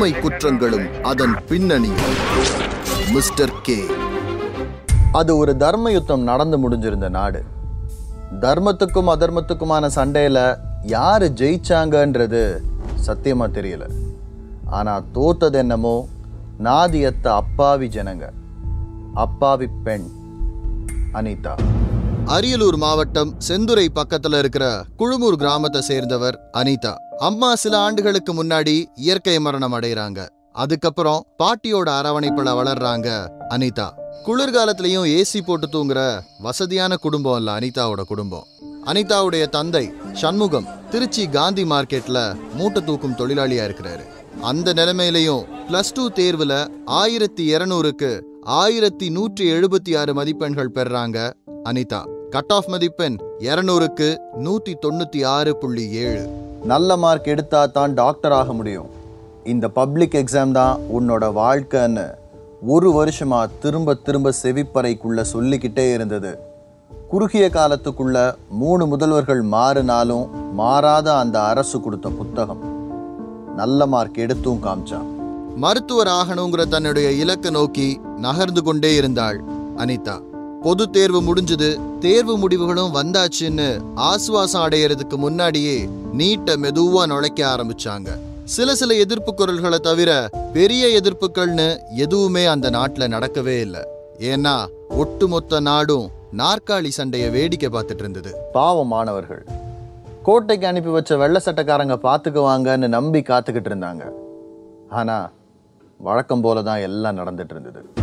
உண்மை குற்றங்களும் அதன் பின்னணியும் mister K. அது ஒரு தர்ம யுத்தம் நடந்து முடிஞ்சிருந்த நாடு. தர்மத்துக்கும் அதர்மத்துக்குமான சண்டையில யாரு ஜெயிச்சாங்கன்றது சத்தியமா தெரியல. ஆனா தோத்தது என்னமோ நாதியத்த அப்பாவி ஜனங்க. அப்பாவி பெண். அனிதா. அரியலூர் மாவட்டம் செந்துறை பக்கத்துல இருக்கிற குழுமூர் கிராமத்தை சேர்ந்தவர் அனிதா. அம்மா சில ஆண்டுகளுக்கு முன்னாடி இயற்கை மரணம் அடைறாங்க அதுக்கப்புறம் பாட்டியோட அரவணைப்புல வளர்றாங்க அனிதா. குளிர்காலத்திலையும் ஏசி போட்டு தூங்குற வசதியான குடும்பம் இல்ல அனிதாவோட குடும்பம். அனிதாவுடைய தந்தை சண்முகம் திருச்சி காந்தி மார்க்கெட்ல மூட்டை தூக்கும் தொழிலாளியா இருக்கிறாரு. அந்த நிலைமையிலையும் பிளஸ் டூ தேர்வுல ஆயிரத்தி இருநூறுக்கு ஆயிரத்தி நூற்றி எழுபத்தி ஆறு மதிப்பெண்கள் பெறாங்க அனிதா. கட் ஆஃப் மதிப்பெண் இருநூறுக்கு நூத்தி தொண்ணூத்தி ஆறு புள்ளி ஏழு. நல்ல மார்க் எடுத்தா தான் டாக்டர் ஆக முடியும். இந்த பப்ளிக் எக்ஸாம் தான் உன்னோட வாழ்க்கைன்னு ஒரு வருஷமாக திரும்ப திரும்ப செவிப்பறைக்குள்ள சொல்லிக்கிட்டே இருந்தது. குறுகிய காலத்துக்குள்ள மூணு முதல்வர்கள் மாறினாலும் மாறாத அந்த அரசு கொடுத்த புத்தகம். நல்ல மார்க் எடுத்தும் காமிச்சான். மருத்துவர் ஆகணுங்கிற தன்னுடைய இலக்கை நோக்கி நகர்ந்து கொண்டே இருந்தாள் அனிதா. பொது தேர்வு முடிஞ்சது தேர்வு முடிவுகளும் வந்தாச்சுன்னு ஆசுவாசம் அடையிறதுக்கு முன்னாடியே நீட்ட மெதுவா நுழைக்க ஆரம்பிச்சாங்க. சில சில எதிர்ப்பு குரல்களை தவிர பெரிய எதிர்ப்புகள்னு எதுவுமே அந்த நாட்டில் நடக்கவே இல்லை. ஏன்னா ஒட்டுமொத்த நாடும் நாற்காலி சண்டைய வேடிக்கை பார்த்துட்டு இருந்தது. பாவம் மாணவர்கள். கோட்டைக்கு அனுப்பி வச்ச வெள்ளை சட்டக்காரங்க பார்த்துக்குவாங்கன்னு நம்பி காத்துக்கிட்டு இருந்தாங்க. ஆனா வழக்கம் போல தான் எல்லாம் நடந்துட்டு இருந்தது.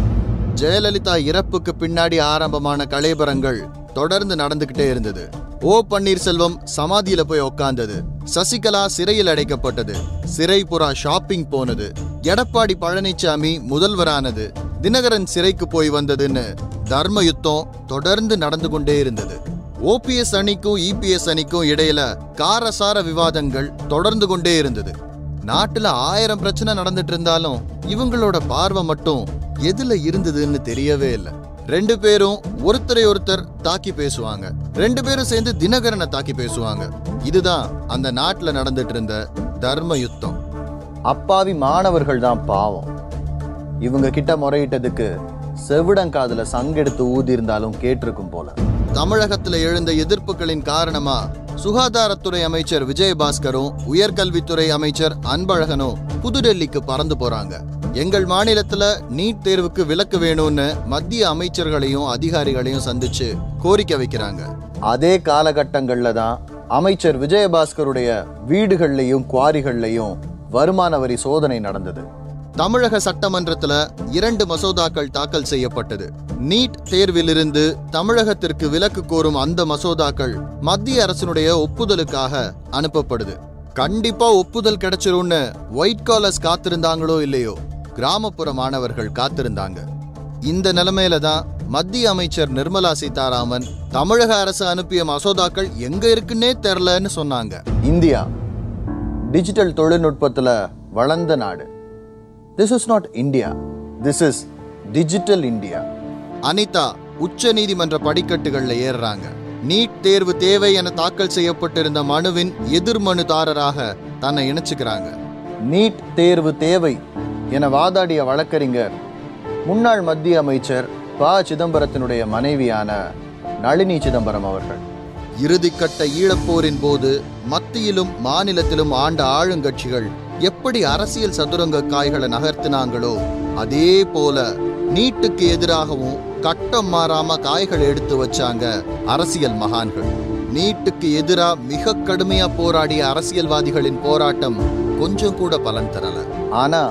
ஜெயலலிதா இறப்புக்கு பின்னாடி ஆரம்பமான கலைபரங்கள் தொடர்ந்து நடந்துகிட்டே இருந்தது. ஓ பன்னீர்செல்வம் சமாதியில போய் உக்காந்தது. சசிகலா சிறையில் அடைக்கப்பட்டது. சிறை புறா ஷாப்பிங் போனது. எடப்பாடி பழனிசாமி முதல்வரானது. தினகரன் சிறைக்கு போய் வந்ததுன்னு தர்ம யுத்தம் தொடர்ந்து நடந்து கொண்டே இருந்தது. ஓபிஎஸ் அணிக்கும் இபிஎஸ் அணிக்கும் இடையில காரசார விவாதங்கள் தொடர்ந்து கொண்டே இருந்தது. நாட்டுல ஆயிரம் பிரச்சனை நடந்துட்டு இருந்தாலும் இவங்களோட பார்வை மட்டும் எதுல இருந்ததுன்னு தெரியவே இல்லை. ரெண்டு பேரும் ஒருத்தரை ஒருத்தர் தாக்கி பேசுவாங்க. ரெண்டு பேரும் சேர்ந்து தினகரனை தாக்கி பேசுவாங்க. இதுதான் அந்த நாட்டுல நடந்துட்டு இருந்த தர்ம யுத்தம். அப்பாவி மாணவர்கள் தான் பாவம். இவங்க கிட்ட முறையிட்டதுக்கு செவிடங்காதுல சங்கெடுத்து ஊதி இருந்தாலும் கேட்டிருக்கும் போல. தமிழகத்துல எழுந்த எதிர்ப்புகளின் காரணமா சுகாதாரத்துறை அமைச்சர் விஜயபாஸ்கரும் உயர்கல்வித்துறை அமைச்சர் அன்பழகனும் புதுடெல்லிக்கு பறந்து போறாங்க. எங்கள் மாநிலத்துல நீட் தேர்வுக்கு விலக்கு வேணும்னு மத்திய அமைச்சர்களையும் அதிகாரிகளையும் சந்திச்சு கோரிக்கை வைக்கிறாங்க. அதே காலகட்டங்கள்ல தான் அமைச்சர் விஜயபாஸ்கருடைய வீடுகள்லையும் குவாரிகள்லையும் வருமான வரி சோதனை நடந்தது. தமிழக சட்டமன்றத்துல இரண்டு மசோதாக்கள் தாக்கல் செய்யப்பட்டது. நீட் தேர்விலிருந்து தமிழகத்திற்கு விலக்கு கோரும் அந்த மசோதாக்கள் மத்திய அரசினுடைய ஒப்புதலுக்காக அனுப்பப்படுது. கண்டிப்பா ஒப்புதல் கிடைச்சிரும்னு ஒயிட் காலர்ஸ் காத்திருந்தாங்களோ இல்லையோ? கிராமப்புற மாணவர்கள் காத்திருந்தாங்க. இந்த நிலைமையில தான் மத்திய அமைச்சர் நிர்மலா சீதாராமன் தமிழக அரசு அனுப்பிய மசோதாக்கள் எங்க இருக்குன்னே தெரிலன்னு சொன்னாங்க. இந்தியா டிஜிட்டல் தொழில்நுட்பத்துல வளர்ந்த நாடு. This is not India this is digital India Anita உச்ச நீதிமன்ற படிக்கட்டுகள்ல ஏறுறாங்க. நீட் தேர்வு தேவை என தாக்கல் செய்யப்பட்டிருந்த மனுவின் எதிர்மனுதாரராக தன்னை இணைச்சுக்கிறாங்க. நீட் தேர்வு தேவை என வாதாடிய வழக்கறிஞர் முன்னாள் மத்திய அமைச்சர் ப. சிதம்பரத்தினுடைய மனைவியான நளினி சிதம்பரம் அவர்கள். இறுதிக்கட்ட ஈழப்போரின் போது மத்தியிலும் மாநிலத்திலும் ஆண்ட ஆளுங்கட்சிகள் எப்படி அரசியல் சதுரங்க காய்களை நகர்த்தினாங்களோ அதே போல நீட்டுக்கு எதிராகவும் கட்டம் மாறாம காய்கள் எடுத்து வச்சாங்க அரசியல் மகான்கள். நீட்டுக்கு எதிரா மிக கடுமையா போராடிய அரசியல்வாதிகளின் போராட்டம் கொஞ்சம் கூட பலன் தரல. ஆனா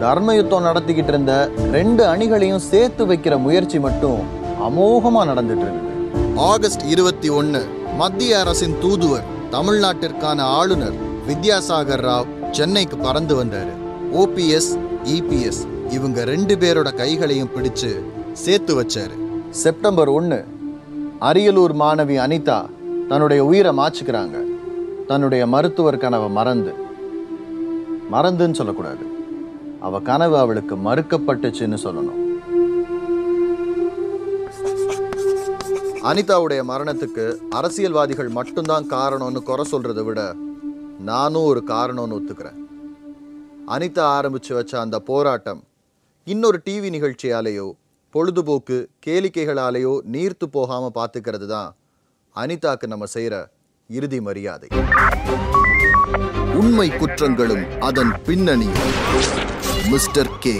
தர்ம யுத்தம் நடத்திக்கிட்டு இருந்த ரெண்டு அணிகளையும் சேர்த்து வைக்கிற முயற்சி மட்டும் அமோகமா நடந்துட்டு இருந்தது. ஆகஸ்ட் இருபத்தி ஒன்னு மத்திய அரசின் தூதுவர் தமிழ்நாட்டிற்கான ஆளுநர் வித்யாசாகர் ராவ் சென்னைக்கு பறந்து வந்தாரு. ஓபிஎஸ் இபிஎஸ் இவங்க ரெண்டு பேரோட கைகளையும் பிடிச்சு சேர்த்து வச்சாரு. செப்டம்பர் ஒன்று அரியலூர் மாணவி அனிதா தன்னுடைய உயிரை மாச்சுக்கிறாங்க. தன்னுடைய மருத்துவர் கனவை மறந்து. மறந்துன்னு சொல்லக்கூடாது. அவ கனவு அவளுக்கு மறுக்கப்பட்டுச்சுன்னு சொல்லணும். அனிதாவுடைய மரணத்துக்கு அரசியல்வாதிகள் மட்டும்தான் காரணம்னு குறை சொல்றதை விட நானும் ஒரு காரணம்னு ஒத்துக்கிறேன். அனிதா ஆரம்பிச்சு வச்ச அந்த போராட்டம் இன்னொரு டிவி நிகழ்ச்சியாலேயோ பொழுதுபோக்கு கேளிக்கைகளாலேயோ நீர்த்து போகாம பார்த்துக்கிறது தான் அனிதாக்கு நம்ம செய்யற இறுதி மரியாதை. உண்மை குற்றங்களும் அதன் பின்னணியும். Mister K